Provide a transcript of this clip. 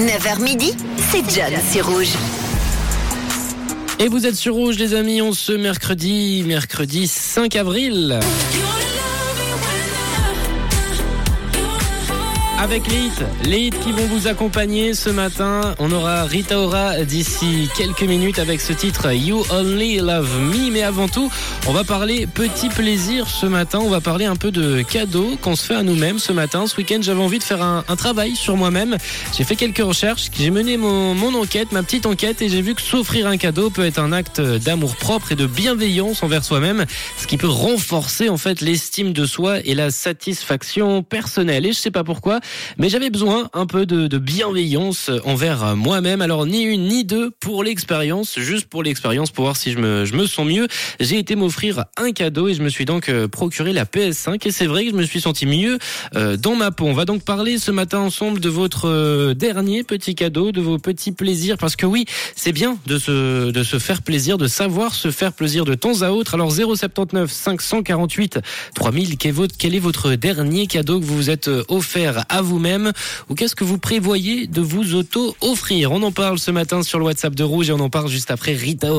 9h midi, c'est John sur Rouge. Et vous êtes sur Rouge, les amis, on se mercredi, mercredi 5 avril. Avec les hits, les hits qui vont vous accompagner ce matin. On aura Rita Ora d'ici quelques minutes avec ce titre You Only Love Me. Mais avant tout, on va parler petit plaisir ce matin. On va parler un peu de cadeaux qu'on se fait à nous-mêmes ce matin. Ce week-end, j'avais envie de faire un, un travail sur moi-même. J'ai fait quelques recherches. J'ai mené mon, mon enquête, ma petite enquête, et j'ai vu que s'offrir un cadeau peut être un acte d'amour propre et de bienveillance envers soi-même, ce qui peut renforcer en fait l'estime de soi et la satisfaction personnelle. Et je sais pas pourquoi, mais j'avais besoin un peu de, de bienveillance envers moi-même. Alors ni une ni deux pour l'expérience, juste pour l'expérience, pour voir si je me, je me sens mieux. J'ai été m'offrir un cadeau et je me suis donc euh, procuré la PS5 et c'est vrai que je me suis senti mieux euh, dans ma peau. On va donc parler ce matin ensemble de votre euh, dernier petit cadeau, de vos petits plaisirs, parce que oui, c'est bien de se, de se faire plaisir, de savoir se faire plaisir de temps à autre. Alors 079 548 3000, quel est votre, dernier cadeau que vous vous êtes offert vous-même ou qu'est-ce que vous prévoyez de vous auto-offrir? On en parle ce matin sur le WhatsApp de Rouge et on en parle juste après Rita.